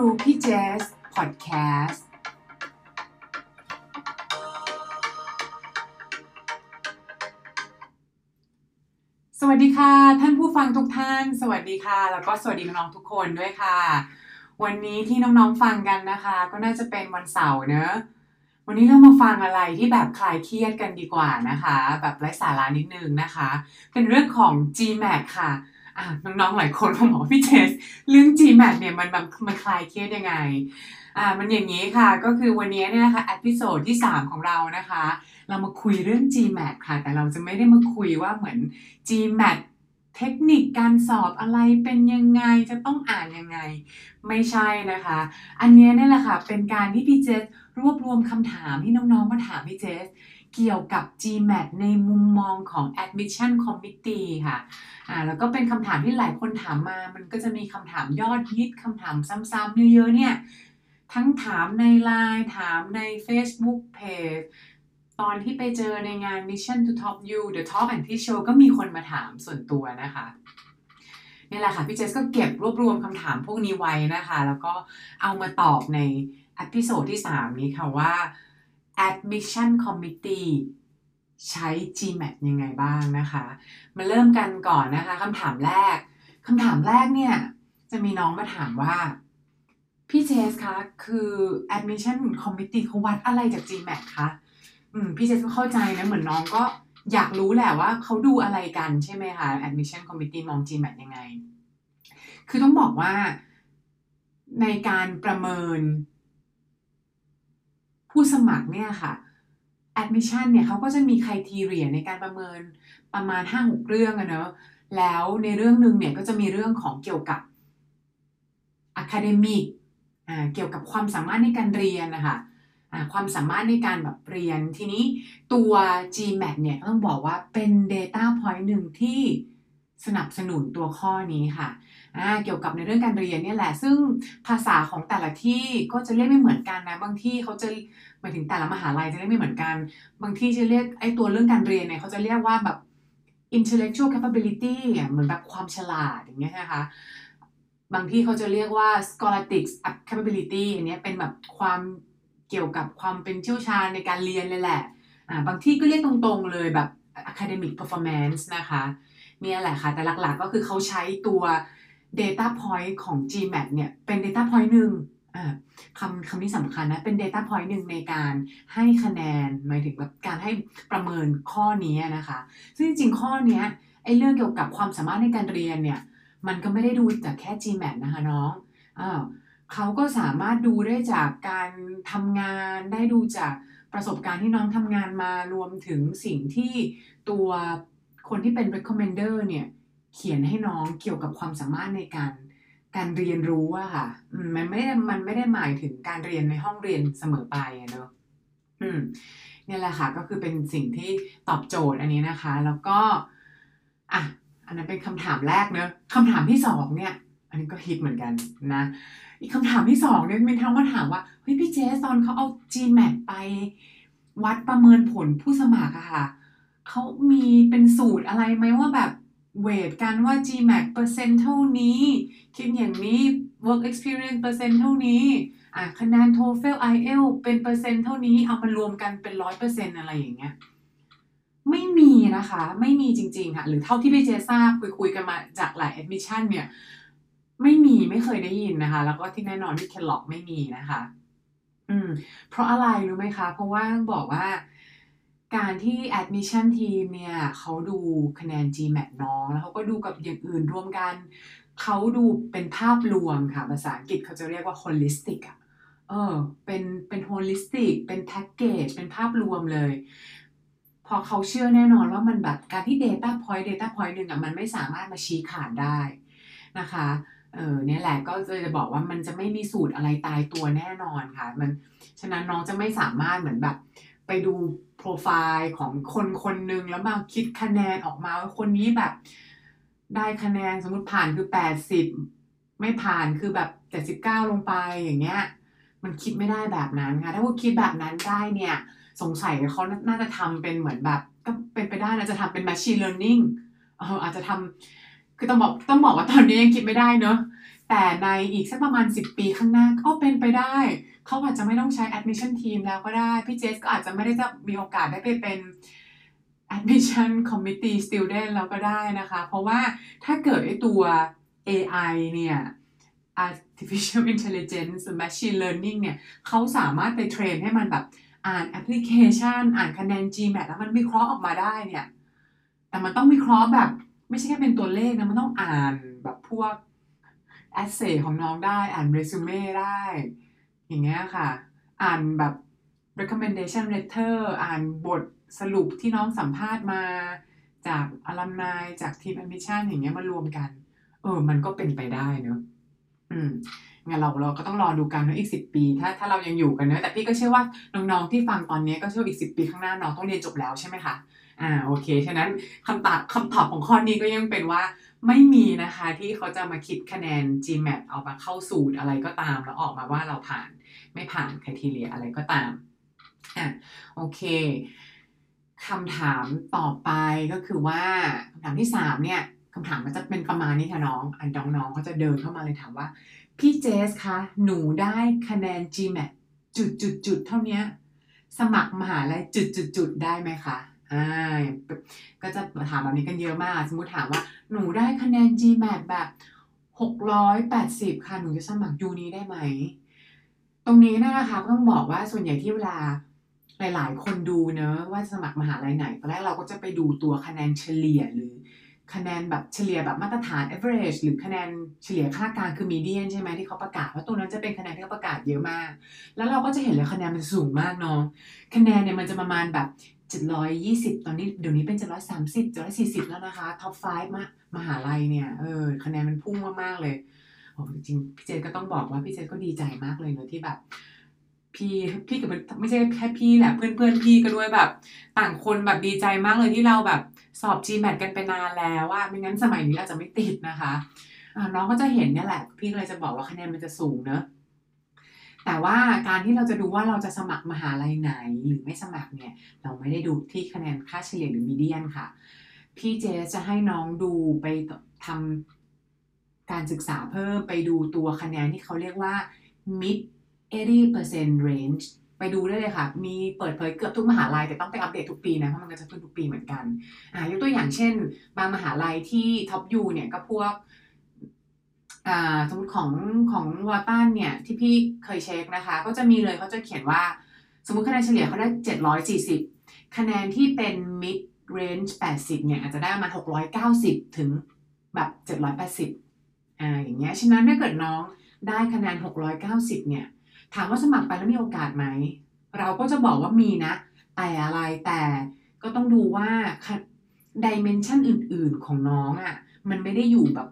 รูพี่เจสพอดแคสต์สวัสดีค่ะ ท่านผู้ฟังทุกท่าน สวัสดีค่ะ แล้วก็สวัสดีน้องๆทุกคนด้วยค่ะ วันนี้ที่น้องๆฟังกันนะคะ ก็น่าจะเป็นวันเสาร์เนอะวันนี้เรามาฟังอะไรที่แบบคลายเครียดกันดีกว่านะคะ แบบไร้สาระนิดนึงนะคะ เป็นเรื่องของ GMAT ค่ะ น้องๆหลายคนขาบอกว่าพี่เจสเรื่อง GMAT เนี่ยมันแบบมันคลายเครียดยังไงอ่ามันอย่างนี้ค่ะก็คือวันนี้เนี่ยนะคะอพิโซดที่ 3 ของเรานะคะ เรามาคุยเรื่อง GMAT ค่ะ แต่เราจะไม่ได้มาคุยว่าเหมือน GMAT เทคนิคการสอบอะไรเป็นยังไงจะต้องอ่านยังไง ไม่ใช่นะคะ อันนี้เนี่ยแหละค่ะเป็นการที่พี่เจสรวบรวมคำถามที่น้องๆมาถามพี่เจส เกี่ยวกับ GMAT ในมุมมองของ Admission Committee ค่ะอ่าแล้วก็เป็นคำถามที่หลายคนถามมา มันก็จะมีคำถามยอดฮิตคำถามซ้ำๆเยอะๆเนี่ยทั้งถามใน Line ถามใน Facebook Page ตอนที่ไปเจอในงาน Mission to Top U The Top and T Show ก็มีคนมาถามส่วนตัวนะคะนี่แหละค่ะ พี่เจสก็เก็บรวบรวมคำถามพวกนี้ไว้นะคะ แล้วก็เอามาตอบใน episode ที่ 3 นี้ค่ะว่า Admission Committee ใช้ GMAT ยังไงบ้างนะคะ มาเริ่มกันก่อนนะคะคำถามแรกคำถามแรกเนี่ยจะมีน้องมาถามว่า พี่เจสคะคือ Admission Committee เขาวัดอะไรจาก GMAT คะอืมพี่เจสก็เข้าใจนะเหมือนน้องก็อยากรู้แหละว่าเขาดูอะไรกันใช่ไหมคะ Admission Committee มอง GMAT ยังไง คือต้องบอกว่าในการประเมิน ผู้สมัครเนี่ยค่ะ admission เนี่ยเขาก็จะมีคุณทีเรียในการประเมินประมาณ 5-6 เรื่องอะเนอะแล้วในเรื่องหนึ่งเนี่ยก็จะมีเรื่องของเกี่ยวกับ academic อ่าเกี่ยวกับความสามารถในการเรียนนะคะอ่าความสามารถในการแบบเรียน ทีนี้ตัว GMAT เนี่ยต้องบอกว่าเป็น data point หนึ่งที่สนับสนุนตัวข้อนี้ค่ะ เกี่ยวกับในเรื่องการเรียนเนี่ยแหละ ซึ่งภาษาของแต่ละที่ก็จะเรียกไม่เหมือนกันนะ บางที่เขาจะ หมายถึงแต่ละมหาลัยจะเรียกไม่เหมือนกัน บางที่จะเรียกไอ้ตัวเรื่องการเรียนเนี่ยเขาจะเรียกว่าแบบ intellectual capability อะเหมือนแบบความฉลาดอย่างเงี้ยนะคะ บางที่เขาจะเรียกว่า scholastic capability อันนี้เป็นแบบความเกี่ยวกับความเป็นเชี่ยวชาญในการเรียนเลยแหละอ่าบางที่ก็เรียกตรงๆเลยแบบ academic performance นะคะเนี่ยแหละค่ะ แต่หลักๆก็คือเขาใช้ตัว data point ของ GMAT เนี่ย เป็น data point หนึ่ง คำคำนี้สำคัญนะ เป็น data point หนึ่งในการให้คะแนน หมายถึงแบบการให้ประเมินข้อนี้นะคะ ซึ่งจริงๆ ข้อนี้ไอ้เรื่องเกี่ยวกับความสามารถในการเรียนเนี่ย มันก็ไม่ได้ดูจากแค่ GMAT นะคะน้องอ้าวเขาก็สามารถดูได้จากการทำงานได้ดูจากประสบการณ์ที่น้องทำงานมารวมถึงสิ่งที่ตัวคนที่เป็น recommender เนี่ย เขียนให้น้องเกี่ยวกับความสามารถในการ การเรียนรู้อะค่ะ มันไม่ได้มันไม่ได้หมายถึงการเรียนในห้องเรียนเสมอไปอะเนอะอืมนี่แหละค่ะ ก็คือเป็นสิ่งที่ตอบโจทย์อันนี้นะคะ แล้วก็อะอันนั้นเป็นคำถามแรกเนอะคำถามที่สองเนี่ย อันนี้ก็ฮิตเหมือนกันนะ อีกคำถามที่สองเนี่ยมีทั้งมาถามว่าเฮ้ยพี่เจสตอนเขาเอา GMAT ไป วัดประเมินผลผู้สมัครอะค่ะเขามีเป็นสูตรอะไรไหมว่าแบบ เวทกันว่า GMAT เปอร์เซ็นต์เท่านี้ คิดอย่างนี้ work experience เปอร์เซ็นต์เท่านี้อะคะแนน TOEFL IELT เป็นเปอร์เซ็นต์เท่านี้เอามารวมกันเป็นร้อยเปอร์เซ็นต์อะไรอย่างเงี้ยไม่มีนะคะ ไม่มีจริง ๆ ค่ะ หรือเท่าที่พี่เจทราบคุยคุยกันมาจากหลาย admission เนี่ย ไม่มีไม่เคยได้ยินนะคะ แล้วก็ที่แน่นอนที่เคลล็อกไม่มีนะคะ อืม เพราะอะไรรู้ไหมคะ เพราะว่าบอกว่า การที่ admission team เนี่ยเขาดูคะแนน GMAT น้อง แล้วเขาก็ดูกับอย่างอื่นรวมกัน เขาดูเป็นภาพรวมค่ะ ภาษาอังกฤษเขาจะเรียกว่า holistic อะเออเป็นเป็น holistic เป็น package เป็นภาพรวมเลย พอเขาเชื่อแน่นอนว่ามันแบบการที่ data point data point หนึ่งอะมันไม่สามารถมาชี้ขาดได้นะคะเออเนี่ยแหละก็จะบอกว่ามันจะไม่มีสูตรอะไรตายตัวแน่นอนค่ะ มันฉะนั้นน้องจะไม่สามารถเหมือนแบบ ไปดูโปรไฟล์ของคนคนหนึ่งแล้วมาคิดคะแนนออกมาว่าคนนี้แบบ ได้คะแนนสมมติผ่านคือแปดสิบไม่ผ่านคือแบบเจ็ดสิบเก้าลงไปอย่างเงี้ย มันคิดไม่ได้แบบนั้นค่ะ ถ้าว่าคิดแบบนั้นได้เนี่ย สงสัยเขาน่าจะทำเป็นเหมือนแบบก็เป็นไปได้นะจะทำเป็น machine learning เอออาจจะทำคือต้องบอกต้องบอกว่าตอนนี้ยังคิดไม่ได้เนอะแต่ในอีกสักประมาณ 10 ปีข้างหน้าก็เป็นไปได้ เขาอาจจะไม่ต้องใช้ admission team แล้วก็ได้ พี่เจสก็อาจจะไม่ได้จะมีโอกาสได้ไปเป็น admission committee student แล้วก็ได้นะคะ เพราะว่าถ้าเกิดไอตัว AI เนี่ย artificial intelligence machine learning เนี่ยเขาสามารถไปเทรนให้มันแบบอ่านแอปพลิเคชัน อ่านคะแนน GMAT แล้วมันวิเคราะห์ออกมาได้เนี่ย แต่มันต้องวิเคราะห์แบบ ไม่ใช่แค่เป็นตัวเลขนะ มันต้องอ่านแบบพวก essay ของน้องได้ อ่าน resume ได้ อย่างเงี้ยค่ะ อ่านแบบ recommendation letter อ่านบทสรุปที่น้องสัมภาษณ์มาจากอลัมนายจากทีม admission อย่างเงี้ยมารวมกัน เออ มันก็เป็นไปได้เนอะอืมงั้นเราเราก็ต้องรอดูกันเนอะอีกสิบปี ถ้าถ้าเรายังอยู่กันเนอะแต่พี่ก็เชื่อว่าน้องๆที่ฟังตอนนี้ก็เชื่ออีกสิบปีข้างหน้าน้องต้องเรียนจบแล้วใช่ไหมคะอ่าโอเคฉะนั้นคำตอบคำตอบของข้อนี้ก็ยังเป็นว่าไม่มีนะคะที่เขาจะมาคิดคะแนน GMAT เอามาเข้าสูตรอะไรก็ตามแล้วออกมาว่าเราผ่าน ไม่ผ่านคุณทีเรียอะไรก็ตามอะโอเคคำถามต่อไปก็คือว่าคำถามที่สามเนี่ยคำถามมันจะเป็นประมาณนี้ค่ะน้อง อันน้องๆเขาจะเดินเข้ามาเลยถามว่า พี่เจสคะ หนูได้คะแนน GMAT จุดจุดจุดเท่านี้สมัครมหาลัยจุดจุดจุดได้ไหมคะอ่าก็จะถามแบบนี้กันเยอะมาก สมมติถามว่าหนูได้คะแนน GMAT แบบ 680 ค่ะ หนูจะสมัครยูนี้ได้ไหม รงนี้นะคะต้องบอกว่าส่วนใหญ่ที่เวลาหลายๆ คนดูเนอะว่าสมัครมหาลัยไหนตอนแรกเราก็จะไปดูตัวคะแนนเฉลี่ยหรือ คะแนนแบบเฉลี่ยแบบมาตรฐาน average หรือคะแนนเฉลี่ยค่ากลางคือ median ใช่ไหมที่เขาประกาศว่าตัวนั้นจะเป็นคะแนนที่เขาประกาศเยอะมาก แล้วเราก็จะเห็นเลยคะแนนมันสูงมากเนาะคะแนนเนี่ยมันจะประมาณแบบ720 ตอนนี้เดี๋ยวนี้เป็น 730 740 แล้วนะคะท็อป5มามหาลัยเนี่ยเออคะแนนมันพุ่งมากๆเลย โอ้จริงพี่เจก็ต้องบอกว่าพี่เจก็ดีใจมากเลยเนอะที่แบบ พี่พี่กับไม่ใช่แค่พี่แหละเพื่อนเพื่อนพี่ก็ด้วยแบบ ต่างคนแบบดีใจมากเลยที่เราแบบสอบ GMAT กันไปนานแล้วว่าไม่งั้นสมัยนี้อาจจะไม่ติดนะคะะน้องก็จะเห็นเนี่ยแหละ พี่เลยจะบอกว่าคะแนนมันจะสูงเนอะแต่ว่าการที่เราจะดูว่าเราจะสมัครมหาลัยไหนหรือไม่สมัครเนี่ย เราไม่ได้ดูที่คะแนนค่าเฉลี่ยหรือมีเดียนค่ะ พี่เจจะให้น้องดูไปทำ การศึกษาเพิ่มไปดูตัวคะแนนที่เขาเรียกว่า mid 80% range ไปดูได้เลยค่ะ มีเปิดเผยเกือบทุกมหาลัย แต่ต้องไปอัปเดตทุกปีนะ เพราะมันก็จะขึ้นทุกปีเหมือนกัน อ่ายกตัวอย่างเช่น บางมหาลัยที่ top U เนี่ยก็พวกอ่าสมมติของของ Wharton เนี่ย ที่พี่เคยเช็คนะคะ ก็จะมีเลยเขาจะเขียนว่า สมมติคะแนนเฉลี่ยเขาได้ 740 คะแนนที่เป็น mid range 80 เนี่ย อาจจะได้ประมาณ690 ถึงแบบ 780 อ่าอย่างเงี้ยฉะนั้นถ้าเกิดน้องได้คะแนน 690 เนี่ย ถามว่าสมัครไปแล้วมีโอกาสไหม เราก็จะบอกว่ามีนะ แต่อะไรแต่ก็ต้องดูว่าดิเมนชันอื่น ๆ ของน้องอะ่ะ มันไม่ได้อยู่แบบ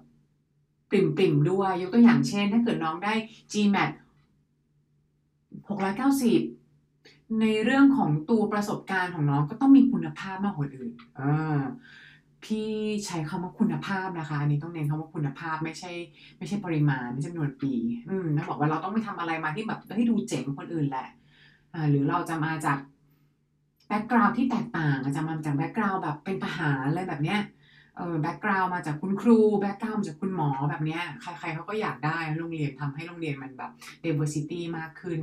ปริ่มๆด้วย ยกตัวอย่างเช่น ถ้าเกิดน้องได้ GMAT 690 ในเรื่องของตัวประสบการณ์ของน้องก็ต้องมีคุณภาพมากกว่าอื่นอ่า พี่ใช้คำว่าคุณภาพนะคะอันนี้ต้องเน้นคำว่าคุณภาพไม่ใช่ ไม่ใช่ปริมาณไม่ใช่จำนวนปีอืมนะบอกว่าเราต้องไม่ทำอะไรมาที่แบบให้ดูเจ๋งคนอื่นแหละอ่าหรือเราจะมาจาก background ที่แตกต่างอาจจะมาจาก background แบบเป็นทหารอะไรแบบเนี้ยเออ background มาจากคุณครู background มาจากคุณหมอแบบเนี้ยใครๆเขาก็อยากได้โรงเรียนทำให้โรงเรียนมันแบบ diversity มากขึ้น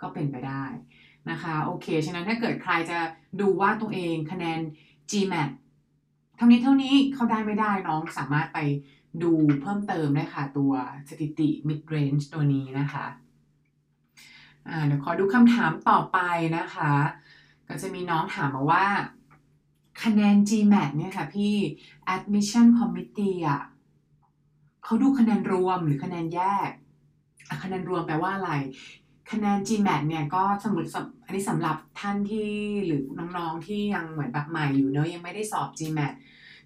ก็เป็นไปได้นะคะโอเค ฉะนั้นถ้าเกิดใครจะดูว่าตัวเองคะแนน GMAT ท่านี้เท่านี้เขาได้ไม่ได้น้องสามารถไปดูเพิ่มเติมได้ค่ะ ตัวสถิติ mid range ตัวนี้นะคะเดี๋ยวขอดูคำถามต่อไปนะคะ ก็จะมีน้องถามมาว่า คะแนน GMAT เนี่ยค่ะพี่ admission committee อะเขาดูคะแนนรวมหรือคะแนนแยก คะแนนรวมแปลว่าอะไร คะแนน GMAT เนี่ยก็สมมติอันนี้สำหรับท่านที่หรือน้องๆที่ยังเหมือนแบบใหม่อยู่เนอะยังไม่ได้สอบ GMAT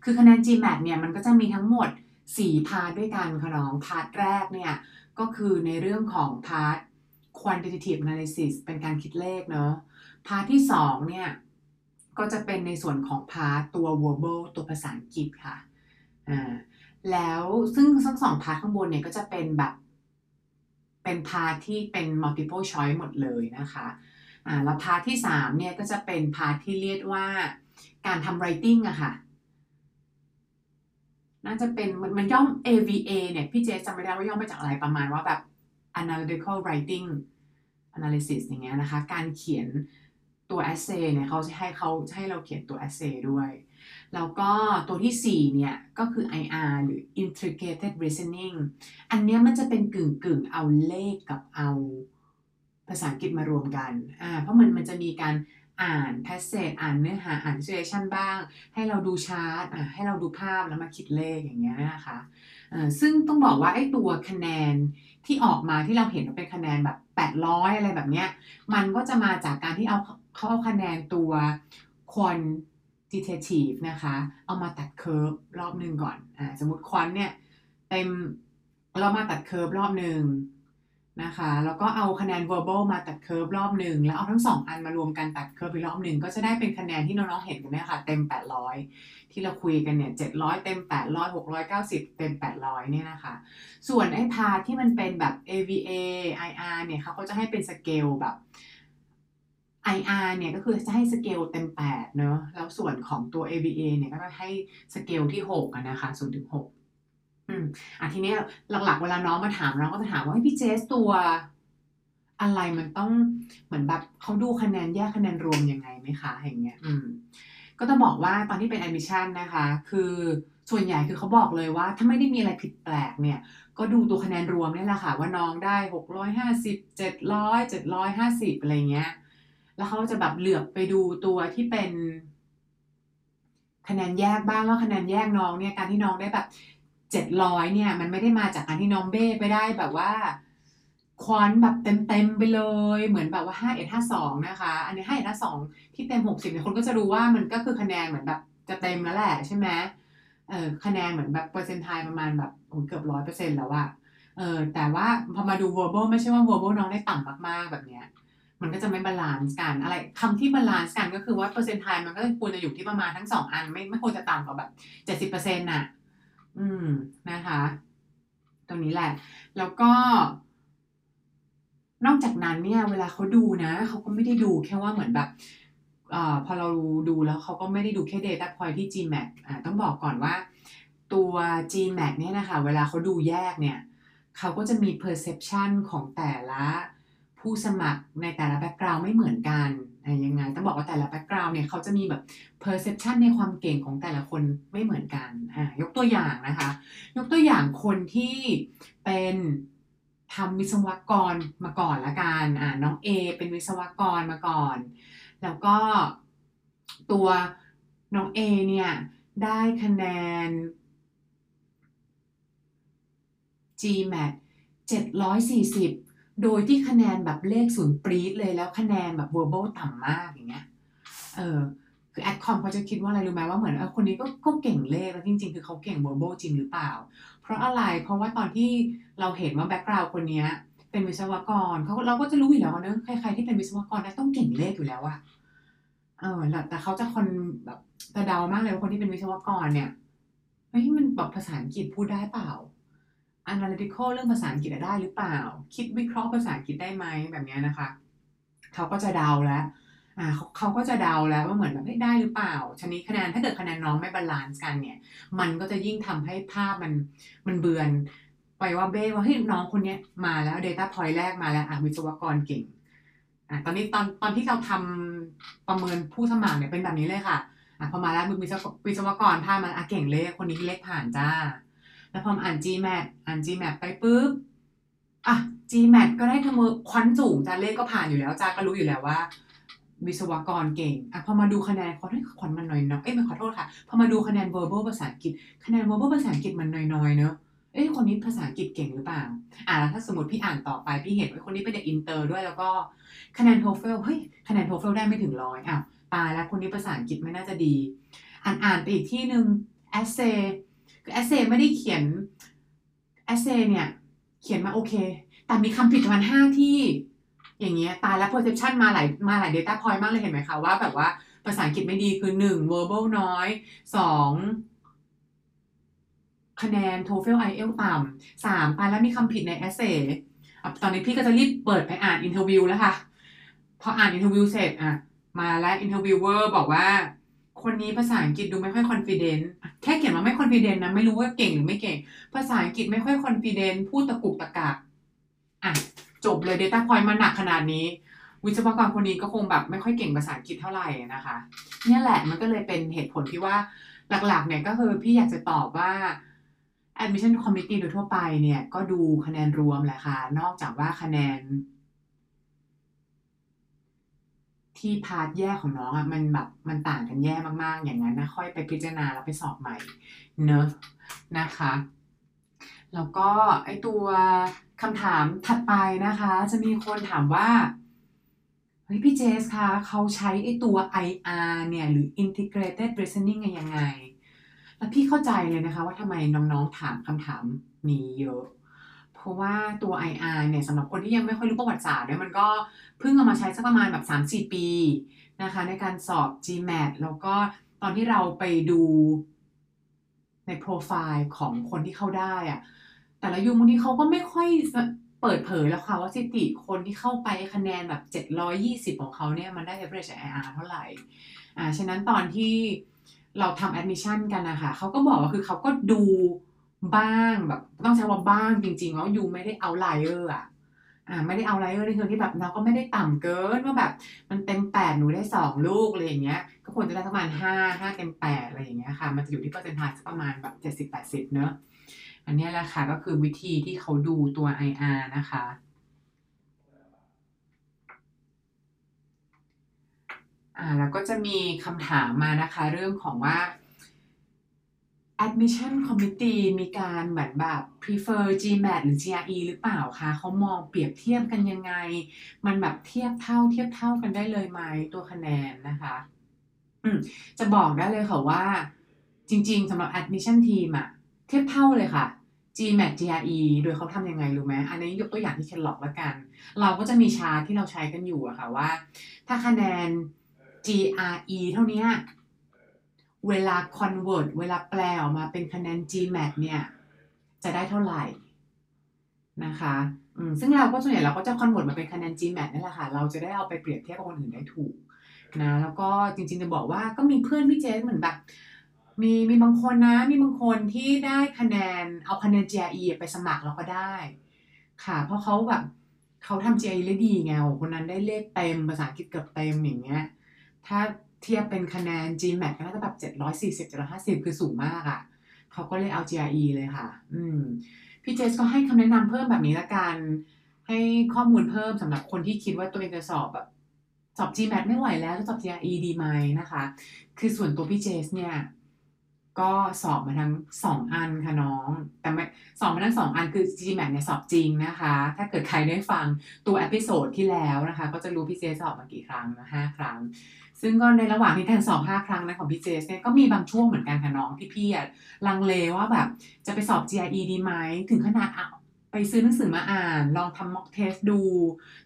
คือคะแนน GMAT เนี่ยมันก็จะมีทั้งหมด 4 part ด้วยกันค่ะน้อง part แรกเนี่ยก็คือในเรื่องของพาร์ท quantitative analysis เป็นการคิดเลขเนาะ part ที่ 2 เนี่ย ก็จะเป็นในส่วนของ part ตัว verbal ตัวภาษาอังกฤษค่ะ อ่า แล้วซึ่งทั้งสอง part ข้างบนเนี่ยก็จะเป็นแบบ เป็น part ที่เป็น multiple choice หมดเลยนะคะ อ่า แล้ว part ที่ 3 เนี่ยก็จะเป็น part ที่เรียกว่าการทำ writing อะค่ะ น่าจะเป็นมันมันย่อม AVA เนี่ยพี่เจจำไม่ได้ว่าย่อมาจากอะไรประมาณว่าแบบ analytical writing analysis อย่างเงี้ยนะคะ การเขียนตัว essay เนี่ยเขาจะให้เขาให้เราเขียนตัว essay ด้วย แล้วก็ตัวที่ 4 เนี่ย ก็คือ IR หรือ integrated reasoning อันเนี้ยมันจะเป็นกึ่งกึ่งเอาเลขกับเอาภาษาอังกฤษมารวมกันอ่าเพราะมันมันจะมีการ อ่าน passage อ่านเนื้อหาอ่าน situation บ้าง ให้เราดูชาร์ตอ่าให้เราดูภาพแล้วมาคิดเลขอย่างเงี้ยนะคะอ่าซึ่งต้องบอกว่าไอ้ตัวคะแนนที่ออกมาที่เราเห็นว่าเป็นคะแนนแบบ 800 อะไรแบบเนี้ยมันก็จะมาจากการที่เอาเขาเอาคะแนนตัว quantitative นะคะ เอามาตัด curve รอบหนึ่งก่อนอ่าสมมติ quant เนี่ยเต็มเรามาตัด curve รอบหนึ่ง นะคะ แล้วก็เอาคะแนน verbal มาตัด curve รอบหนึ่ง แล้วเอาทั้งสองอันมารวมกันตัด curve อีกรอบหนึ่ง ก็จะได้เป็นคะแนนที่น้องๆเห็นกันเนี่ยค่ะ เต็ม 800 ที่เราคุยกันเนี่ย 700 เต็ม 800 690 เต็ม 800 เนี่ยนะคะ ส่วนไอ้พาที่มันเป็นแบบ AWA IR เนี่ยเขาก็จะให้เป็นสเกลแบบ IR เนี่ยก็คือจะให้สเกลเต็ม 8 เนอะแล้วส่วนของตัว AWA เนี่ยก็จะให้สเกลที่6นะคะ0ถึง6 อืมอะทีนี้หลักๆ เวลาน้องมาถามเราก็จะถามว่าพี่เจสตัวอะไรมันต้องเหมือนแบบเขาดูคะแนนแยกคะแนนรวมยังไงไหมคะอย่างเงี้ย อืม ก็ต้องบอกว่าตอนที่เป็น admission นะคะ คือส่วนใหญ่คือเขาบอกเลยว่า ถ้าไม่ได้มีอะไรผิดแปลกเนี่ย ก็ดูตัวคะแนนรวมนี่แหละค่ะ ว่าน้องได้650 700 750อะไรเงี้ย แล้วเขาจะแบบเหลือบไปดูตัวที่เป็น คะแนนแยกบ้างว่าคะแนนแยกน้องเนี่ยการที่น้องได้แบบ เจ็ดร้อยเนี่ย มันไม่ได้มาจากการที่น้องเบ้ไปได้แบบว่าควอนแบบเต็มๆไปเลย เหมือนแบบว่าห้าเอ็ดห้าสองนะคะ อันนี้ห้าเอ็ดห้าสองที่เต็มหกสิบเนี่ยคนก็จะรู้ว่ามันก็คือคะแนนเหมือนแบบจะเต็มแล้วแหละใช่ไหมเออคะแนนเหมือนแบบเปอร์เซ็นต์ไทยประมาณแบบเกือบร้อยเปอร์เซ็นต์แล้วอะเออแต่ว่าพอมาดู verbal ไม่ใช่ว่า verbal น้องได้ต่ำมากๆแบบเนี้ยมันก็จะไม่ balance กันอะไรคำที่ balance กันก็คือว่าเปอร์เซ็นต์ไทยมันก็ควรจะอยู่ที่ประมาณทั้งสองอัน ไม่ไม่ควรจะต่ำกว่าแบบเจ็ดสิบเปอร์เซ็นต์น่ะ อืมนะคะ ตรงนี้แหละ แล้วก็ นอกจากนั้นเนี่ย เวลาเขาดูนะเขาก็ไม่ได้ดูแค่ว่าเหมือนแบบอพอเราดูแล้วเขาก็ไม่ได้ดูแค่ Data Point ที่ GMAT อ่าต้องบอกก่อนว่า ตัว GMAT เนี่ยนะคะ เวลาเขาดูแยกเนี่ยเขาก็จะมี perception ของแต่ละผู้สมัครในแต่ละ background ไม่เหมือนกัน อะยังไงต้องบอกว่าแต่ละ background เนี่ยเขาจะมีแบบ perception ในความเก่งของแต่ละคนไม่เหมือนกันอ่ายกตัวอย่างนะคะ ยกตัวอย่างคนที่เป็นทำวิศวกรมาก่อนละกันอ่าน้องเอเป็นวิศวกรมาก่อน แล้วก็ตัวน้องเอเนี่ยได้คะแนน GMAT 740 โดยที่คะแนนแบบเลขศูนย์ปรี๊ดเลยแล้วคะแนนแบบ verbal ต่ำมากอย่างเงี้ย เออคือแอดคอมเขาจะคิดว่าอะไรรู้ไหมว่าเหมือนเออคนนี้ก็ก็เก่งเลขแล้วจริง ๆ คือเขาเก่ง verbal จริงหรือเปล่า เพราะอะไรเพราะว่าตอนที่เราเห็นว่าแบ็กกราวด์คนเนี้ยเป็นวิศวกรเขาเราก็จะรู้อยู่แล้วเนอะใครๆที่เป็นวิศวกรน่ะต้องเก่งเลขอยู่แล้วอะเออแล้วแต่เขาจะคนแบบแต่เดามากเลยว่าคนที่เป็นวิศวกรเนี่ยเฮ้ยมันแบบภาษาอังกฤษพูดได้เปล่า analytical เรื่องภาษาอังกฤษได้หรือเปล่า คิดวิเคราะห์ภาษาอังกฤษได้ไหมแบบนี้นะคะ เขาก็จะเดาแล้วอ่าเขาเขาก็จะเดาแล้วว่าเหมือนแบบเฮ้ได้หรือเปล่าชนิดคะแนนถ้าเกิดคะแนนน้องไม่ balance กันเนี่ย มันก็จะยิ่งทำให้ภาพมันมันเบือนไปว่าเบ้ว่าเฮ้ยน้องคนเนี้ยมาแล้ว Data Point แรกมาแล้วอะวิศวกรเก่งอะตอนนี้ตอนตอนที่เราทำประเมินผู้สมัครเนี่ยเป็นแบบนี้เลยค่ะอะพอมาแล้ววิศววิศวกรพามาอะเก่งเลขคนนี้เลขผ่านจ้า แล้วพออ่าน GMAT อ่าน GMAT ไปปุ๊บอะ GMAT ก็ได้ทำ quant สูงจ้าเลขก็ผ่านอยู่แล้วจ้าก็รู้อยู่แล้วว่า วิศวกรเก่งอะพอมาดูคะแนนขาได้ quant มันน้อยเนาะเอ้ยไม่ขอโทษค่ะพอมาดูคะแนน verbal ภาษาอังกฤษคะแนน verbal ภาษาอังกฤษมันน้อยๆเนอะเอ้ยคนนี้ภาษาอังกฤษเก่งหรือเปล่า อะแล้วถ้าสมมติพี่อ่านต่อไปพี่เห็นว่าคนนี้เป็นเด็กอินเตอร์ด้วยแล้วก็คะแนน TOEFL เฮ้ยคะแนน TOEFL ได้ไม่ถึงร้อยอะตายแล้วคนนี้ภาษาอังกฤษไม่น่าจะดี อ่านอ่านไปอีกที่หนึ่ง essay คือ essay ไม่ได้เขียน essay เนี่ย เขียนมาโอเค แต่มีคำผิดประมาณห้าที่ อย่างเงี้ยตายแล้ว perception มาหลายมาหลาย data point มากเลยเห็นไหมคะว่าแบบว่าภาษาอังกฤษไม่ดีคือหนึ่ง verbal น้อยสองคะแนน TOEFL IELTS ต่ำสามตายแล้วมีคำผิดใน essay อะตอนนี้พี่ก็จะรีบเปิดไปอ่าน interview แล้วค่ะ พออ่าน interview เสร็จอะมาแล้ว interviewer บอกว่า คนนี้ภาษาอังกฤษดูไม่ค่อยคอนฟ ident แค่เขียนมาไม่คอนฟ ident นะไม่รู้ว่าเก่งหรือไม่เก่ง ภาษาอังกฤษไม่ค่อยคอนฟ ident พูดตะกุกตะกักอะจบเลย Data Point มาหนักขนาดนี้ วิศวกรคนนี้ก็คงแบบไม่ค่อยเก่งภาษาอังกฤษเท่าไหร่นะคะเนี่ยแหละมันก็เลยเป็นเหตุผลที่ว่าหลักๆ เนี่ยก็คือพี่อยากจะตอบว่า admission committee โดยทั่วไปเนี่ยก็ดูคะแนนรวมแหละค่ะนอกจากว่าคะแนน ที่พาร์ทแย่ของน้องอะมันแบบมันต่างกันแย่มากๆ อย่างนั้นนะค่อยไปพิจารณาแล้วไปสอบใหม่เนอะนะคะแล้วก็ไอตัวคำถามถัดไปนะคะ จะมีคนถามว่าเฮ้ยพี่เจสคะเขาใช้ไอตัว IR เนี่ยหรือ Integrated Reasoning ยังไง แล้วพี่เข้าใจเลยนะคะว่าทำไมน้องๆถามคำถามนี้เยอะ ราะว่าตัว IR เนี่ยสำหรับคนที่ยังไม่ค่อยรู้ประวัติศาสตร์เนี่ยมันก็เพิ่งเอามาใช้สักประมาณแบบ 3-4 ปีนะคะในการสอบ GMAT แล้วก็ตอนที่เราไปดูในโปรไฟล์ของคนที่เข้าได้อะแต่ละยุคบางทีเขาก็ไม่ค่อยเปิดเผยแล้วค่ะว่าสถิติคนที่เข้าไปคะแนนแบบ 720 ของเขาเนี่ยมันได้ average IR เท่าไหร่ อ่า ฉะนั้นตอนที่เราทำ admission กันนะคะเขาก็บอกว่าคือเขาก็ดู บ้างแบบต้องใช้ว่าบ้างจริงๆว่ายูไม่ได้เอาไลเออร์อะอ่าไม่ได้เอา IR ในเชิงที่แบบเราก็ไม่ได้ต่ำเกินว่าแบบ มันเต็มแปดหนูได้สองลูกอะไรอย่างเงี้ย ก็ควรจะได้ประมาณห้าห้าเต็มแปดอะไรอย่างเงี้ยค่ะ มันจะอยู่ที่เปอร์เซ็นต์ทสักประมาณแบบเจ็ดสิบแปดสิบเนอะอันนี้แหละค่ะก็คือวิธีที่เขาดูตัว IR นะคะ อ่าแล้วก็จะมีคำถามมานะคะ เรื่องของว่า admission committee มีการเหมือนแบบ prefer GMAT หรือ GRE หรือเปล่าคะเขามองเปรียบเทียบกันยังไง มันแบบเทียบเท่าเทียบเท่ากันได้เลยไหมตัวคะแนนนะคะจะบอกได้เลยค่ะว่า จริงๆสำหรับ admission team อะเทียบเท่าเลยค่ะ GMAT GRE โดยเขาทำยังไงรู้ไหมอันนี้ยกตัวอย่างที่เคนล็อกละกัน เราก็จะมีชาร์ตที่เราใช้กันอยู่อะค่ะว่า ถ้าคะแนน GRE เท่านี้ เวลา convert เวลาแปลออกมาเป็นคะแนน GMAT เนี่ยจะได้เท่าไหร่นะคะซึ่งเราก็ส่วนใหญ่เราก็จะ convert มาเป็นคะแนน GMAT นี่นแหละค่ะ เราจะได้เอาไปเปรียบเทียบกับคนอื่นได้ถูกนะแล้วก็จริงๆจะบอกว่าก็มีเพื่อนพี่เจสเหมือนแบบมีมีบางคนนะ มีบางคนที่ได้คะแนนเอาคะแนน GRE ไปสมัครแล้วก็ได้ ค่ะ เพราะเขาแบบเขาทำ GRE ได้ดีไงคนนั้นได้เลขเต็มภาษาอังกฤษเกือบเต็มอย่างเงี้ยถ้า เทียบเป็นคะแนน GMAT ก็น่าจะแบบ740 750 คือสูงมากอะ่ะเขาก็เลยเอา GRE เลยค่ะ อืมพี่เจสก็ให้คำแนะนำเพิ่มแบบนี้ละกัน ให้ข้อมูลเพิ่มสำหรับคนที่คิดว่าตัวเองจะสอบแบบสอบ GMAT ไม่ไหวแล้วจะสอบ GRE ดีไหมนะคะ คือส่วนตัวพี่เจสเนี่ยก็สอบมาทั้งสองอันค่ะน้อง แต่ไม่สอบมาทั้งสองอันคือ GMAT เนี่ยสอบจริงนะคะ ถ้าเกิดใครได้ฟังตัว episode ที่แล้วนะคะ ก็จะรู้พี่เจสสอบมากี่ครั้งนะห้าครั้ง ซึ่งก็ในระหว่างที่การสอบห้าครั้งนะของพี่เจสเนี่ยก็มีบางช่วงเหมือนกันค่ะน้องที่พี่อะลังเลว่าแบบจะไปสอบ GRE ดีไหมถึงขนาดเอะไปซื้อหนังสือมาอ่าน ลองทำ mock test ดู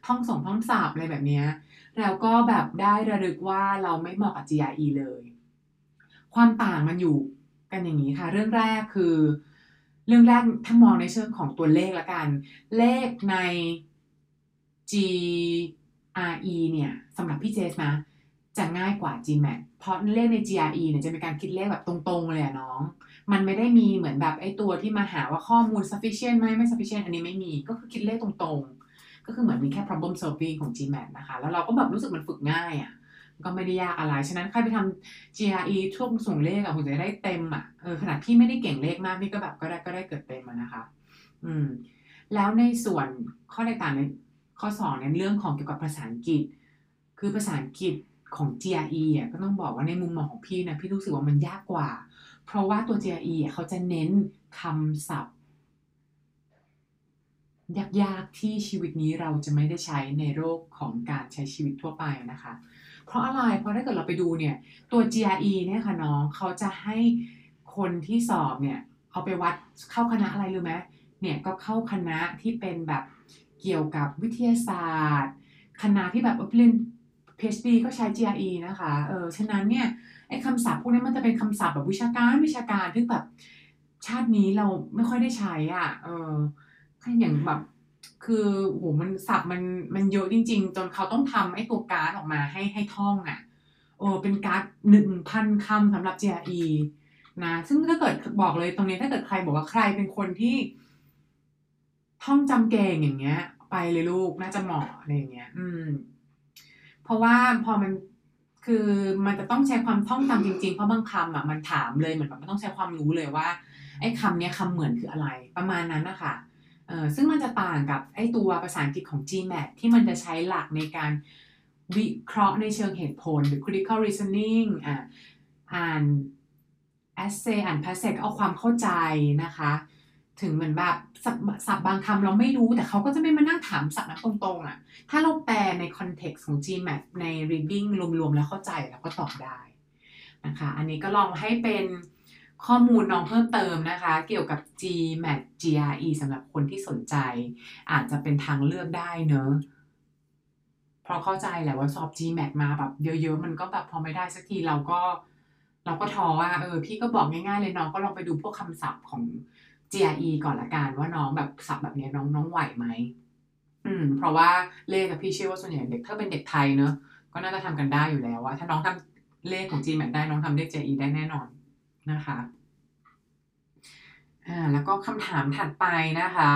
ท่องส่งท่องสอบอะไรแบบเนี้ยแล้วก็แบบได้ระลึกว่าเราไม่เหมาะกับ GRE เลย ความต่างมันอยู่กันอย่างนี้ค่ะ เรื่องแรกคือ เรื่องแรกถ้ามองในเชิงของตัวเลขละกัน เลขใน GRE เนี่ยสำหรับพี่เจสนะ จะง่ายกว่า GMAT เพราะเลขใน GRE เนี่ยจะเป็นการคิดเลขแบบตรงๆเลยอะน้อง มันไม่ได้มีเหมือนแบบไอ้ตัวที่มาหาว่าข้อมูล sufficient ไหมไม่ sufficient อันนี้ไม่มี ก็คือคิดเลขตรงๆ ก็คือเหมือนมีแค่ problem solving ของ GMAT นะคะ แล้วเราก็แบบรู้สึกมันฝึกง่ายอะก็ไม่ได้ยากอะไร ฉะนั้นใครไปทำ GRE ช่วงส่งเลขอะคุณจะได้เต็มอะเออขนาดพี่ไม่ได้เก่งเลขมากพี่ก็แบบก็ได้ก็ได้เกิดเต็มอะนะคะ อืม แล้วในส่วนข้อแตกต่างในข้อสองในเรื่องของเกี่ยวกับภาษาอังกฤษ คือภาษาอังกฤษ ของ GRE อะก็ต้องบอกว่าในมุมมองของพี่นะพี่รู้สึกว่ามันยากกว่า เพราะว่าตัว GRE อะเขาจะเน้นคำศัพท์ ยากๆที่ชีวิตนี้เราจะไม่ได้ใช้ในโลกของการใช้ชีวิตทั่วไปนะคะ เพราะอะไรเพราะถ้าเกิดเราไปดูเนี่ยตัว GRE เนี่ยค่ะน้องเขาจะให้คนที่สอบเนี่ยเอาไปวัดเข้าคณะอะไรรู้ไหมเนี่ยก็เข้าคณะที่เป็นแบบเกี่ยวกับวิทยาศาสตร์ คณะที่แบบเรียน PhD ก็ใช้ GRE นะคะเออฉะนั้นเนี่ยไอ้คำศัพท์พวกนี้มันจะเป็นคำศัพท์แบบวิชาการวิชาการที่แบบชาตินี้เราไม่ค่อยได้ใช้อะเออแค่อย่างแบบคือโหมันศัพท์มันมันเยอะจริง ๆ จนเขาต้องทำไอ้ตัวการ์ดออกมาให้ให้ท่องอะโอ้เป็นการ์ดหนึ่งพันคำสำหรับ GRE นะซึ่งถ้าเกิดบอกเลยตรงนี้ถ้าเกิดใครบอกว่าใครเป็นคนที่ ท่องจำเก่งอย่างเงี้ย ไปเลยลูกน่าจะเหมาะอะไรอย่างเงี้ย อืม เพราะว่าพอมันคือมันจะต้องใช้ความท่องจำจริงๆ เพราะบางคำอะมันถามเลยเหมือนแบบมันต้องใช้ความรู้เลยว่า ไอ้คำเนี้ยคำเหมือนคืออะไร ประมาณนั้นนะคะเออซึ่งมันจะต่างกับไอ้ตัวภาษาอังกฤษของ GMAT ที่มันจะใช้หลักในการวิเคราะห์ในเชิงเหตุผลหรือ critical reasoning อ่าอ่าน essay อ่าน passage เอาความเข้าใจนะคะ ถึงเหมือนแบบ ศัพท์ศัพท์บางคำเราไม่รู้แต่เขาก็จะไม่มานั่งถามศัพท์นั้นตรงๆอะ ถ้าเราแปลในคอนเท็กซ์ของ GMAT ใน reading รวมๆแล้วเข้าใจแล้วก็ตอบได้นะคะ อันนี้ก็ลองให้เป็นข้อมูลน้องเพิ่มเติมนะคะ เกี่ยวกับ GMAT GRE สำหรับคนที่สนใจ อาจจะเป็นทางเลือกได้เนอะเพราะเข้าใจแหละว่าสอบ GMAT มาแบบเยอะๆ มันก็แบบพอไม่ได้สักทีเราก็เราก็ท้อว่าเออพี่ก็บอกง่ายๆเลยน้องก็ลองไปดูพวกคำศัพท์ของ GRE ก่อนละกันว่าน้องแบบศัพท์แบบนี้น้องน้องไหวไหมอืม เพราะว่าเลขกับพี่เชื่อว่าส่วนใหญ่เด็กถ้าเป็นเด็กไทยเนอะก็น่าจะทำกันได้อยู่แล้วว่าถ้าน้องทำเลขของ GMAT ได้น้องทำเลข GRE ได้แน่นอนนะคะอ่าแล้วก็คำถามถัดไปนะคะ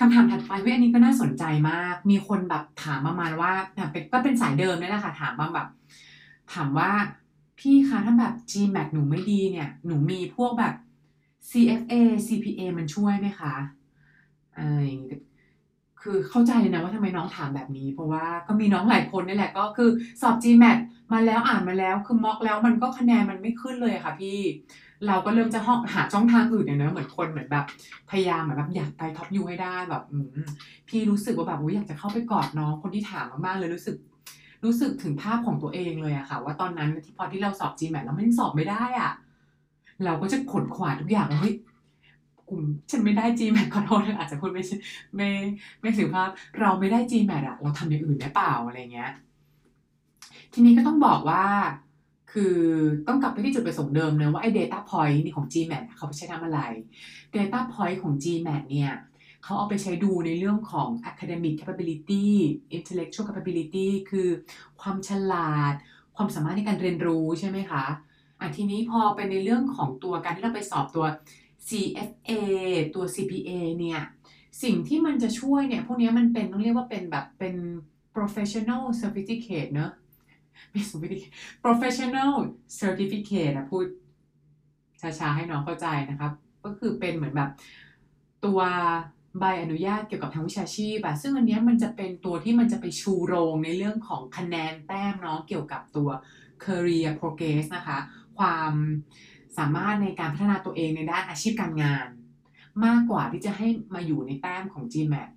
คำถามถัดไปเว้ยอันนี้ก็น่าสนใจมาก มีคนแบบถามประมาณว่าเป็นก็เป็นสายเดิมนี่แหละค่ะถามมาแบบ ถามว่าพี่คะถ้าแบบ GMAT หนูไม่ดีเนี่ย หนูมีพวกแบบ CFA CPA มันช่วยไหมคะอ่าอย่างนี้คือเข้าใจเลยนะว่าทำไมน้องถามแบบนี้ เพราะว่าก็มีน้องหลายคนนี่แหละก็คือสอบ GMAT มาแล้วอ่านมาแล้วคือม็อกแล้วมันก็คะแนนมันไม่ขึ้นเลยค่ะพี่ เราก็เริ่มจะหองหาช่องทางอื่นเนี่ยนะเหมือนคนเหมือนแบบพยายามเหมือนแบบอยากไปท็อปยูให้ได้แบบพี่รู้สึกว่าแบบอยากจะเข้าไปกอดน้องคนที่ถามมากๆเลยรู้สึก รู้สึกถึงภาพของตัวเองเลยอะค่ะ ว่าตอนนั้นที่พอที่เราสอบ GMAT แล้วมันสอบไม่ได้อะ เราก็จะขนขวาทุกอย่างเฮ้ยกลุ่มฉันไม่ได้ GMAT ขอโทษอาจจะพูดไม่ไม่ไม่สุภาพ เราไม่ได้ GMAT อะเราทำอย่างอื่นได้เปล่าอะไรเงี้ย ทีนี้ก็ต้องบอกว่า คือต้องกลับไปที่จุดประสงค์เดิมเนะว่าไอ้ data point นี่ของ GMAT เขาไปใช้ทำอะไร data point ของ GMAT เนี่ยเขาเอาไปใช้ดูในเรื่องของ academic capability intellectual capability คือความฉลาด ความสามารถในการเรียนรู้ใช่ไหมคะ อะทีนี้พอเป็นในเรื่องของตัวการที่เราไปสอบตัว CFA ตัว CPA เนี่ย สิ่งที่มันจะช่วยเนี่ย พวกนี้มันเป็นต้องเรียกว่าเป็นแบบเป็น professional certificate เนอะไม่ certificate professional certificate นะพูดช้าๆให้น้องเข้าใจนะครับ ก็คือเป็นเหมือนแบบตัวใบอนุญาตเกี่ยวกับทางวิชาชีพอะซึ่งอันนี้มันจะเป็นตัวที่มันจะไปชูโรงในเรื่องของคะแนนแต้มเนาะเกี่ยวกับตัว career progress นะคะ ความสามารถในการพัฒนาตัวเองในด้านอาชีพการงาน มากกว่าที่จะให้มาอยู่ในแต้มของ GMAT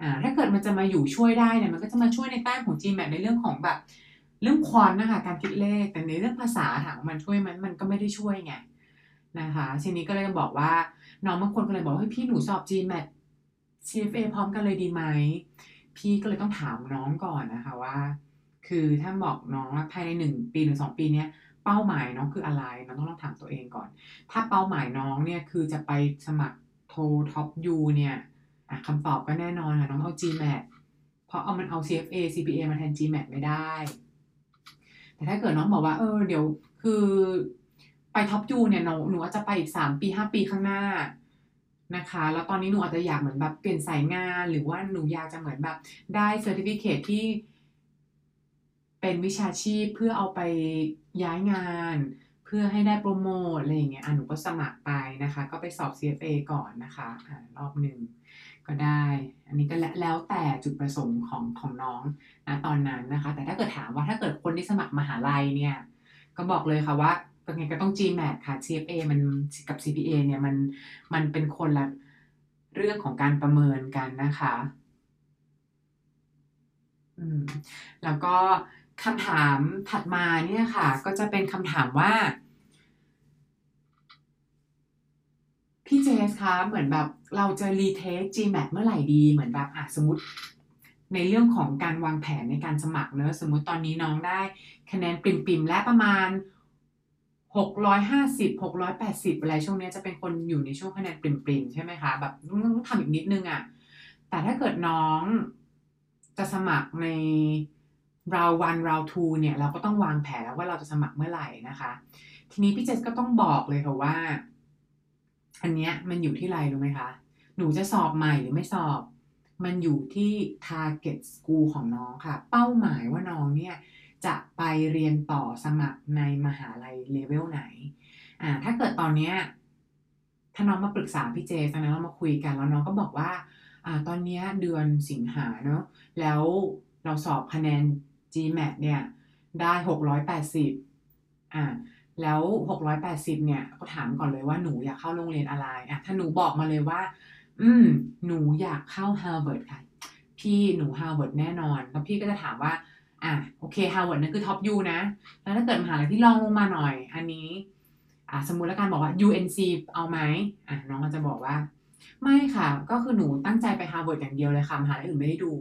อ่าถ้าเกิดมันจะมาอยู่ช่วยได้เนี่ยมันก็จะมาช่วยในแต้มของ GMAT ในเรื่องของแบบเรื่องควอนนะคะการคิดเลขแต่ในเรื่องภาษาถามมันช่วยมันมันก็ไม่ได้ช่วยไงนะคะทีนี้ก็เลยบอกว่าน้องบางคนก็เลยบอกว่าพี่หนูสอบ GMAT CFA พร้อมกันเลยดีไหม พี่ก็เลยต้องถามน้องก่อนนะคะว่า คือถ้าบอกน้องว่าภายในหนึ่งปีหรือสองปีเนี้ย เป้าหมายน้องคืออะไรน้องต้องลองถามตัวเองก่อน ถ้าเป้าหมายน้องเนี่ยคือจะไปสมัครโท top U เนี่ยคำตอบก็แน่นอนค่ะ น้องเอา GMAT เพราะเอามันเอา CFA CPA มาแทน GMAT ไม่ได้ แต่ถ้าเกิดน้องบอกว่า เออ เดี๋ยวคือไป top U เนี่ยหนูหนูอาจจะไปอีกสามปีห้าปีข้างหน้านะคะ แล้วตอนนี้หนูอาจจะอยากเหมือนแบบเปลี่ยนสายงาน หรือว่าหนูอยากจะเหมือนแบบได้ certificate ที่ เป็นวิชาชีพเพื่อเอาไปย้ายงาน เพื่อให้ได้โปรโมทอะไรอย่างเงี้ยอะหนูก็สมัครไปนะคะ ก็ไปสอบ CFA ก่อนนะคะอ่ารอบหนึ่งก็ได้ อันนี้ก็แล้วแต่จุดประสงค์ของของน้องนะตอนนั้นนะคะ แต่ถ้าเกิดถามว่าถ้าเกิดคนที่สมัครมหาลัยเนี่ย ก็บอกเลยค่ะว่ายังไงก็ต้อง GMAT ค่ะ CFA มันกับ CPA เนี่ยมันมันเป็นคนละเรื่องของการประเมินกันนะคะ อืม แล้วก็ คำถามถัดมาเนี่ยค่ะ ก็จะเป็นคำถามว่า พี่เจสคะเหมือนแบบเราจะรีเทค GMAT เมื่อไหร่ดีเหมือนแบบอะสมมติ ในเรื่องของการวางแผนในการสมัครเนอะสมมติตอนนี้น้องได้คะแนนปริมๆและประมาณหกร้อยห้าสิบหกร้อยแปดสิบอะไรช่วงนี้จะเป็นคนอยู่ในช่วงคะแนนปริมๆใช่ไหมคะแบบต้องทำอีกนิดนึงอะ่ะแต่ถ้าเกิดน้องจะสมัครใน round one round two เนี่ยเราก็ต้องวางแผนแล้วว่าเราจะสมัครเมื่อไหร่นะคะ ทีนี้พี่เจสก็ต้องบอกเลยค่ะว่า อันเนี้ยมันอยู่ที่ไรรู้ไหมคะ หนูจะสอบใหม่หรือไม่สอบ มันอยู่ที่ target school ของน้องค่ะ เป้าหมายว่าน้องเนี่ยจะไปเรียนต่อสมัครในมหาลัยเลเวลไหน อ่า ถ้าเกิดตอนเนี้ยถ้าน้องมาปรึกษาพี่เจตอนนั้นเรามาคุยกันแล้วน้องก็บอกว่า อ่า ตอนเนี้ยเดือนสิงหาเนาะ แล้วเราสอบคะแนน GMAT เนี่ยได้หกร้อยแปดสิบอ่าแล้วหกร้อยแปดสิบเนี่ย ก็ถามก่อนเลยว่าหนูอยากเข้าโรงเรียนอะไรอะถ้าหนูบอกมาเลยว่า อืม หนูอยากเข้า Harvard ค่ะ พี่หนู Harvard แน่นอน แล้วพี่ก็จะถามว่า อะโอเค Harvard นั่นคือท็อปยูนะ แล้วถ้าเกิดมหาลัยที่รองลงมาหน่อย อันนี้อะสมมุติแล้วกันบอกว่า UNC เอาไหมอะน้องก็จะบอกว่า ไม่ค่ะ ก็คือหนูตั้งใจไป Harvard อย่างเดียวเลยค่ะมหาลัยอื่นไม่ได้ดู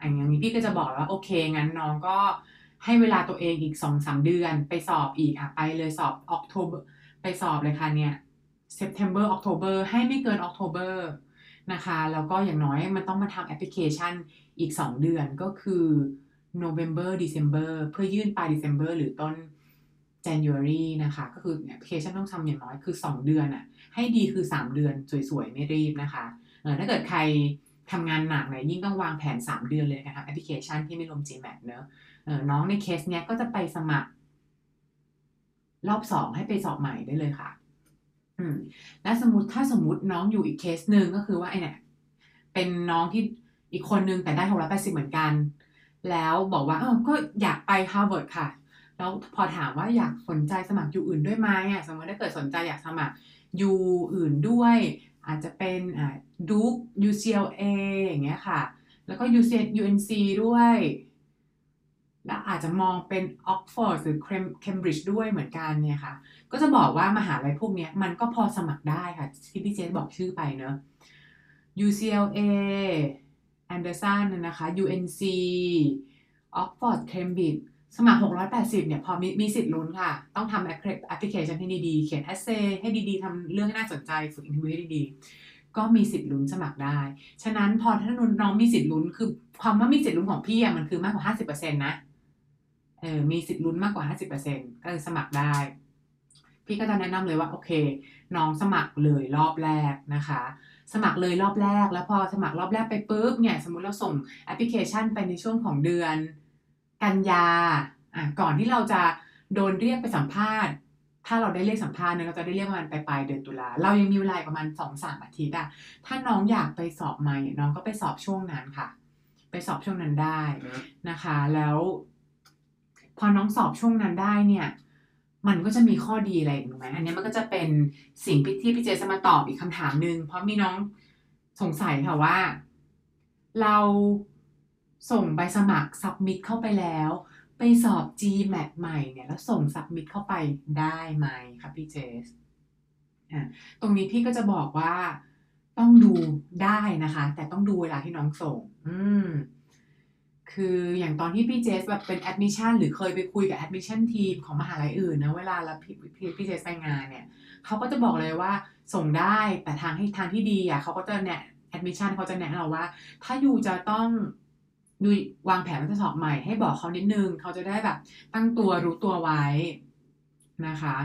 อันอย่างนี้พี่ก็จะบอกว่าโอเคงั้นน้องก็ให้เวลาตัวเองอีกสองสามเดือนไปสอบอีกอะไปเลยสอบ October ไปสอบเลยค่ะเนี่ย September October ให้ไม่เกิน October นะคะแล้วก็อย่างน้อยมันต้องมาทำแอปพลิเคชันอีก 2 เดือนก็คือ November December เพื่อยื่นปลาย December หรือต้น January นะคะ ก็คือแอปพลิเคชันต้องทำอย่างน้อยคือ 2 เดือนอะให้ดีคือ 3 เดือนสวยๆ ไม่รีบนะคะเออถ้าเกิดใคร ทำงานหนักเนี่ยยิ่งต้องวางแผน 3 เดือนเลยนะคะแอปพลิเคชันที่ไม่รวม GMAT เนอะน้องในเคสเนี้ยก็จะไปสมัคร รอบสองให้ไปสอบใหม่ได้เลยค่ะ อืม และสมมติถ้าสมมติน้องอยู่อีกเคสหนึ่งก็คือว่าไอเนี่ยเป็นน้องที่อีกคนนึงแต่ได้หกร้อยแปดสิบเหมือนกัน แล้วบอกว่าเออก็อยากไปฮาร์วาร์ดค่ะ แล้วพอถามว่าอยากสนใจสมัคร U อื่นด้วยไหมอะสมมติถ้าเกิดสนใจอยากสมัคร U อื่นด้วย อาจจะเป็นอ่า Duke UCLA อย่างเงี้ยค่ะ แล้วก็ UC UNC ด้วย และอาจจะมองเป็น Oxford หรือ Cambridge ด้วยเหมือนกันเนี่ยค่ะ ก็จะบอกว่ามหาลัยพวกนี้มันก็พอสมัครได้ค่ะที่พี่เจสบอกชื่อไปเนอะ UCLA Anderson นะคะ UNC Oxford Cambridge สมัคร 680 เนี่ย พอมีมีสิทธิ์ลุ้นค่ะ ต้องทำแอปพลิเคชันให้ดีๆ เขียน essay ให้ดีๆ ทำเรื่องให้น่าสนใจ ฝึกอินทิวิวให้ดีๆ ก็มีสิทธิ์ลุ้นสมัครได้ ฉะนั้นพอถ้าน้องมีสิทธิ์ลุ้นคือความว่ามีสิทธิ์ลุ้นของพี่อะมันคือมากกว่า50%นต์นะเออมีสิทธิ์ลุ้นมากกว่า50%ก็คือสมัครได้ พี่ก็จะแนะนำเลยว่าโอเค น้องสมัครเลยรอบแรกนะคะ สมัครเลยรอบแรก แล้วพอสมัครรอบแรกไปปุ๊บเนี่ยสมมุติเราส่งแอปพลิเคชันไปในช่วงของเดือน กันยาอะก่อนที่เราจะโดนเรียกไปสัมภาษณ์ ถ้าเราได้เรียกสัมภาษณ์เนี่ยเราจะได้เรียกประมาณปลายเดือนตุลาเรายังมีเวลาประมาณสองสามอาทิตย์อะถ้าน้องอยากไปสอบใหม่น้องก็ไปสอบช่วงนั้นค่ะ ไปสอบช่วงนั้นได้นะคะ แล้ว พอน้องสอบช่วงนั้นได้เนี่ย มันก็จะมีข้อดีอะไรถูกไหมอันนี้มันก็จะเป็นสิ่งที่พี่เจจะมาตอบอีกคำถามหนึ่งเพราะมีน้องสงสัยค่ะว่า เราส่งใบสมัครสับมิดเข้าไปแล้ว ไปสอบ GMAT ใหม่เนี่ยแล้วส่งสับมิดเข้าไปได้ไหมครับพี่เจสตรงนี้พี่ก็จะบอกว่าต้องดูได้นะคะ แต่ต้องดูเวลาที่น้องส่ง อืมคืออย่างตอนที่พี่เจสแบบเป็น admission หรือเคยไปคุยกับ admission team ของมหาลัยอื่นนะเวลาเราพี่พี่พี่เจสไปงานเนี่ยเขาก็จะบอกเลยว่าส่งได้แต่ทางให้ทางที่ดีอะเขาก็จะแนะ admission เขาจะแนะเราว่า ถ้า you จะต้อง ดูวางแผนว่าจะสอบใหม่ให้บอกเขานิดนึงเขาจะได้แบบ ตั้งตัวรู้ตัวไว้นะคะ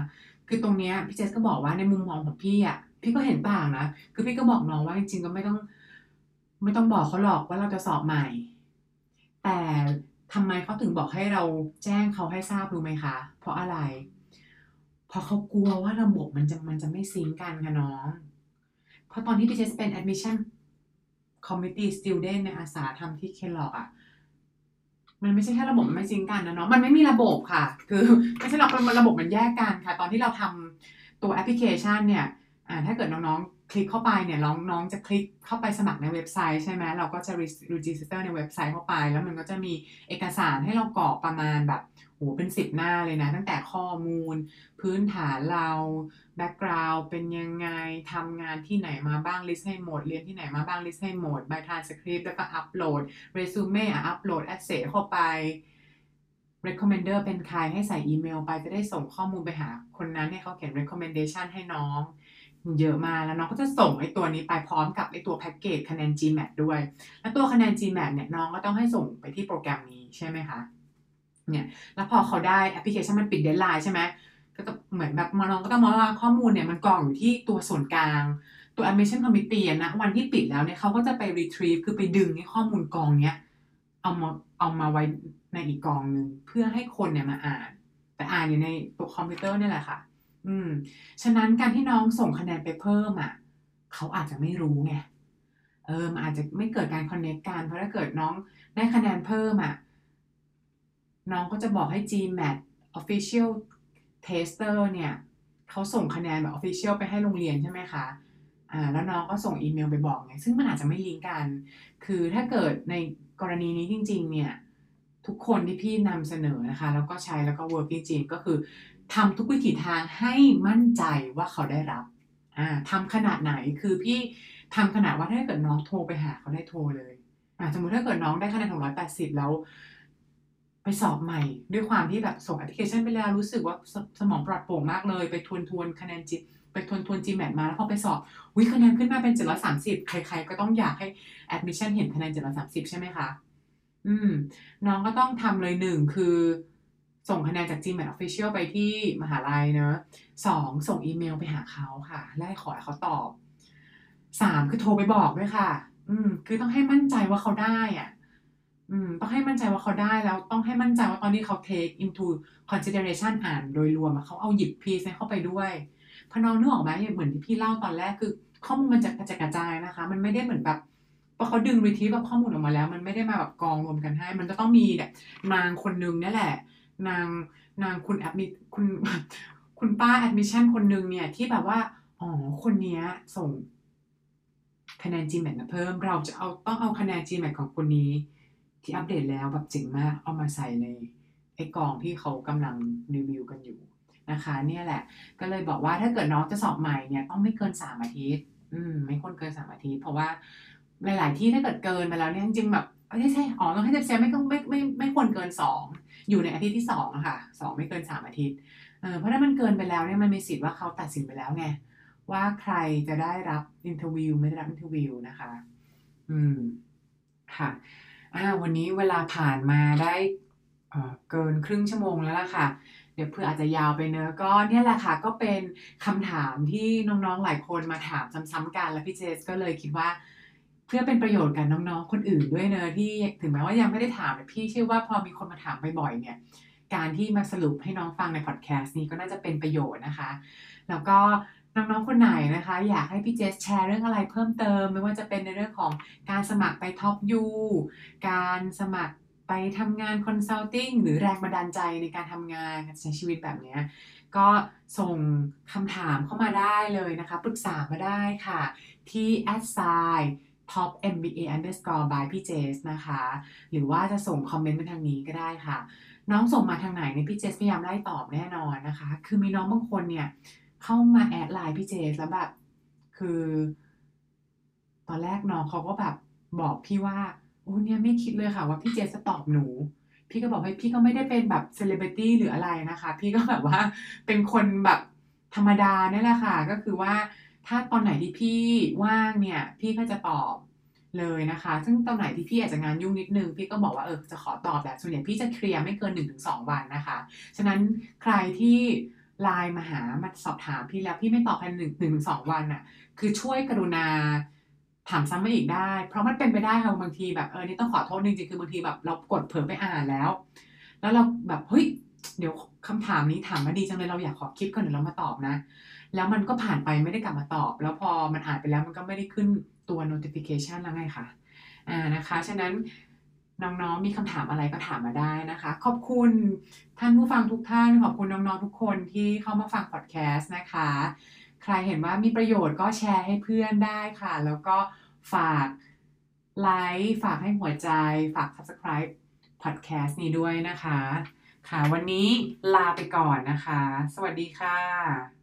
คือตรงเนี้ยพี่เจสก็บอกว่าในมุมมองของพี่อะพี่ก็เห็นต่างนะคือพี่ก็บอกน้องว่าจริงๆก็ไม่ต้อง ไม่ต้องบอกเขาหรอกว่าเราจะสอบใหม่ แต่ทำไมเขาถึงบอกให้เราแจ้งเขาให้ทราบรู้ไหมคะ เพราะอะไร เพราะเขากลัวว่าระบบมันจะมันจะไม่ซิงกันค่ะน้อง เพราะตอนที่พี่เจสเป็น admission committee student ในอาสาทำที่เคลอกอะมันไม่ใช่แค่ระบบมันไม่ซิงกันนะเนาะมันไม่มีระบบค่ะ คือไม่ใช่หรอกมันระบบมันแยกกันค่ะ ตอนที่เราทำตัวแอปพลิเคชันเนี่ยอ่าถ้าเกิดน้องๆ คลิกเข้าไปเนี่ยน้องน้องจะคลิกเข้าไปสมัครในเว็บไซต์ใช่ไหมเราก็จะ register ในเว็บไซต์เข้าไป แล้วมันก็จะมีเอกสารให้เรากรอกประมาณแบบ โหเป็นสิบหน้าเลยนะ ตั้งแต่ข้อมูล พื้นฐานเรา background เป็นยังไงทำงานที่ไหนมาบ้าง list ให้หมด เรียนที่ไหนมาบ้าง list ให้หมดใบทานสคริปต์แล้วก็ upload resume upload essay เข้าไป recommender เป็นใครให้ใส่อีเมลไปจะได้ส่งข้อมูลไปหาคนนั้นให้เขาเขียน recommendation ให้น้อง เยอะมาแล้วน้องก็จะส่งไอ้ตัวนี้ไปพร้อมกับไอ้ตัวแพ็กเกจคะแนน GMAT ด้วย แล้วตัวคะแนน GMAT เนี่ยน้องก็ต้องให้ส่งไปที่โปรแกรมนี้ใช่ไหมคะ เนี่ยแล้วพอเขาได้แอปพลิเคชันมันปิด deadline ใช่ไหมก็เหมือนแบบน้องก็ต้องมองว่าข้อมูลเนี่ยมันกองอยู่ที่ตัวส่วนกลาง ตัว admission committee นะวันที่ปิดแล้วเนี่ยเขาก็จะไป retrieve คือไปดึงให้ข้อมูลกองเนี้ยเอามาเอามาไว้ในอีกกองหนึ่งเพื่อให้คนเนี่ยมาอ่าน แต่อ่านอยู่ในตัวคอมพิวเตอร์นี่แหละค่ะ อืม ฉะนั้นการที่น้องส่งคะแนนไปเพิ่มอะเขาอาจจะไม่รู้ไงเออมันอาจจะไม่เกิดการคอนเนคกันเพราะถ้าเกิดน้องได้คะแนนเพิ่มอะ น้องก็จะบอกให้ GMAT Official Tester เนี่ยเขาส่งคะแนนแบบ Official ไปให้โรงเรียนใช่ไหมคะอ่าแล้วน้องก็ส่งอีเมลไปบอกไงซึ่งมันอาจจะไม่ลิงก์กัน คือถ้าเกิดในกรณีนี้จริง ๆ เนี่ยทุกคนที่พี่นำเสนอนะคะ แล้วก็ใช้แล้วก็ work จริงๆก็คือทำทุกวิถีทางให้มั่นใจว่าเขาได้รับอ่าทำขนาดไหนคือพี่ทำขนาดว่าถ้าเกิดน้องโทรไปหาเขาได้โทรเลยอ่าสมมติถ้าเกิดน้องได้คะแนนหกร้อยแปดสิบแล้ว ไปสอบใหม่ ด้วยความที่แบบส่งแอปพลิเคชันไปแล้วรู้สึกว่าสสมองปลอดโปร่งมากเลย ไปทวนทวนคะแนนจิไปทวนทวน GMAT มาแล้วพอไปสอบวิคะแนนขึ้นมาเป็น730ใคร ๆ ก็ต้องอยากให้ admission เห็นคะแนน730ใช่ไหมคะอืม น้องก็ต้องทำเลยหนึ่งคือ ส่งคะแนนจาก GMAT Official ไปที่มหาลัยเนอะสองส่งอีเมลไปหาเขาค่ะและขอให้เขาตอบสามคือโทรไปบอกด้วยค่ะ อืม คือต้องให้มั่นใจว่าเขาได้อะ อืมต้องให้มั่นใจว่าเขาได้แล้วต้องให้มั่นใจว่าตอนนี้เขา take into consideration อ่านโดยรวมเขาเอาหยิบพีซเข้าไปด้วยพน้องนึกออกไหมเหมือนที่พี่เล่าตอนแรกคือ ข้อมูลมันจะกระจายกระจายนะคะ มันไม่ได้เหมือนแบบพอเขาดึง retrieve แบบข้อมูลออกมาแล้ว มันไม่ได้มาแบบกองรวมกันให้ มันจะต้องมีแบบนางคนนึงนี่แหละ นางนางคุณ admi คุณคุณป้า admission คนนึงเนี่ยที่แบบว่าอ๋อคนนี้ส่งคะแนน GMAT มาเพิ่ม เราจะเอาต้องเอาคะแนน GMAT ของคนนี้ ที่อัปเดตแล้วแบบเจ๋งมากเอามาใส่ในไอ้กองที่เขากำลังรีวิวกันอยู่นะคะเนี่ยแหละ ก็เลยบอกว่าถ้าเกิดน้องจะสอบใหม่เนี่ยต้องไม่เกินสามอาทิตย์ อืม ไม่ควรเกินสามอาทิตย์เพราะว่าหลาย ๆ ที่ถ้าเกิดเกินไปแล้วเนี่ยจริงๆแบบไม่ใช่อ๋อต้องให้ safe ไม่ต้องไม่ไม่ไม่ควรเกินสองอยู่ในอาทิตย์ที่สองอะค่ะสองไม่เกินสามอาทิตย์เออเพราะถ้ามันเกินไปแล้วเนี่ยมันมีสิทธิ์ว่าเขาตัดสินไปแล้วไงว่าใครจะได้รับ interview ไม่ได้รับ interview นะคะ อืมค่ะ อ่าวันนี้เวลาผ่านมาได้เกินครึ่งชั่วโมงแล้วล่ะค่ะ เดี๋ยวเพื่ออาจจะยาวไปเนอะก็เนี่ยแหละค่ะ ก็เป็นคำถามที่น้องๆหลายคนมาถามซ้ำๆกัน แล้วพี่เจสก็เลยคิดว่า เพื่อเป็นประโยชน์กับน้องๆคนอื่นด้วยเนอะที่ถึงแม้ว่ายังไม่ได้ถามแต่พี่เชื่อว่าพอมีคนมาถามบ่อยๆเนี่ย การที่มาสรุปให้น้องฟังในพอดแคสต์นี้ก็น่าจะเป็นประโยชน์นะคะ แล้วก็ น้องๆ คนไหนนะคะ อยากให้พี่เจสแชร์เรื่องอะไรเพิ่มเติม ไม่ว่าจะเป็นในเรื่องของการสมัครไป top U การสมัครไปทำงาน consulting หรือแรงบันดาลใจในการทำงานการใช้ชีวิตแบบนี้ก็ส่งคำถามเข้ามาได้เลยนะคะ ปรึกษามาได้ค่ะ ที่ a d s i top mba underscore by พี่เจสนะคะ หรือว่าจะส่งคอมเมนต์มาทางนี้ก็ได้ค่ะ น้องส่งมาทางไหนเนี่ยพี่เจสพยายามไล่ตอบแน่นอนนะคะ คือมีน้องบางคนเนี่ย เข้ามา add Line พี่เจสแล้วแบบคือ ตอนแรกน้องเขาก็แบบบอกพี่ว่าโอ้เนี่ยไม่คิดเลยค่ะ ว่าพี่เจสจะตอบหนู พี่ก็บอกให้พี่ก็ไม่ได้เป็นแบบเซเลบริตี้หรืออะไรนะคะ พี่ก็แบบว่าเป็นคนแบบธรรมดาเนี่ยแหละค่ะ ก็คือว่าถ้าตอนไหนที่พี่ว่างเนี่ย พี่ก็จะตอบเลยนะคะ ซึ่งตอนไหนที่พี่อาจจะงานยุ่งนิดนึง พี่ก็บอกว่าเออจะขอตอบแบบส่วนใหญ่พี่จะเคลียร์ไม่เกิน1-2วันนะคะ ฉะนั้นใครที่ ไลน์มาหามาสอบถามพี่แล้วพี่ไม่ตอบภายในหนึ่งหนึ่งสองวันน่ะ คือช่วยกรุณาถามซ้ำมาอีกได้ เพราะมันเป็นไปได้ค่ะบางทีแบบเออนี่ต้องขอโทษจริงๆคือบางทีแบบ เรากดเผลอไปอ่านแล้ว แล้วเราแบบเฮ้ยเดี๋ยวคำถามนี้ถามมาดีจังเลยเราอยากขอคิดก่อนเดี๋ยวเรามาตอบนะ แล้วมันก็ผ่านไปไม่ได้กลับมาตอบ แล้วพอมันอ่านไปแล้วมันก็ไม่ได้ขึ้นตัว notification แล้วไงค่ะอ่านะคะ ฉะนั้น น้องๆ มีคำถามอะไรก็ถามมาได้นะคะ ขอบคุณท่านผู้ฟังทุกท่าน ขอบคุณน้องๆ ทุกคนที่เข้ามาฟังพอดแคสต์นะคะ ใครเห็นว่ามีประโยชน์ก็แชร์ให้เพื่อนได้ค่ะ แล้วก็ฝากไลค์ ฝากให้หัวใจ ฝาก subscribe พอดแคสต์นี้ด้วยนะคะ ค่ะ วันนี้ลาไปก่อนนะคะ สวัสดีค่ะ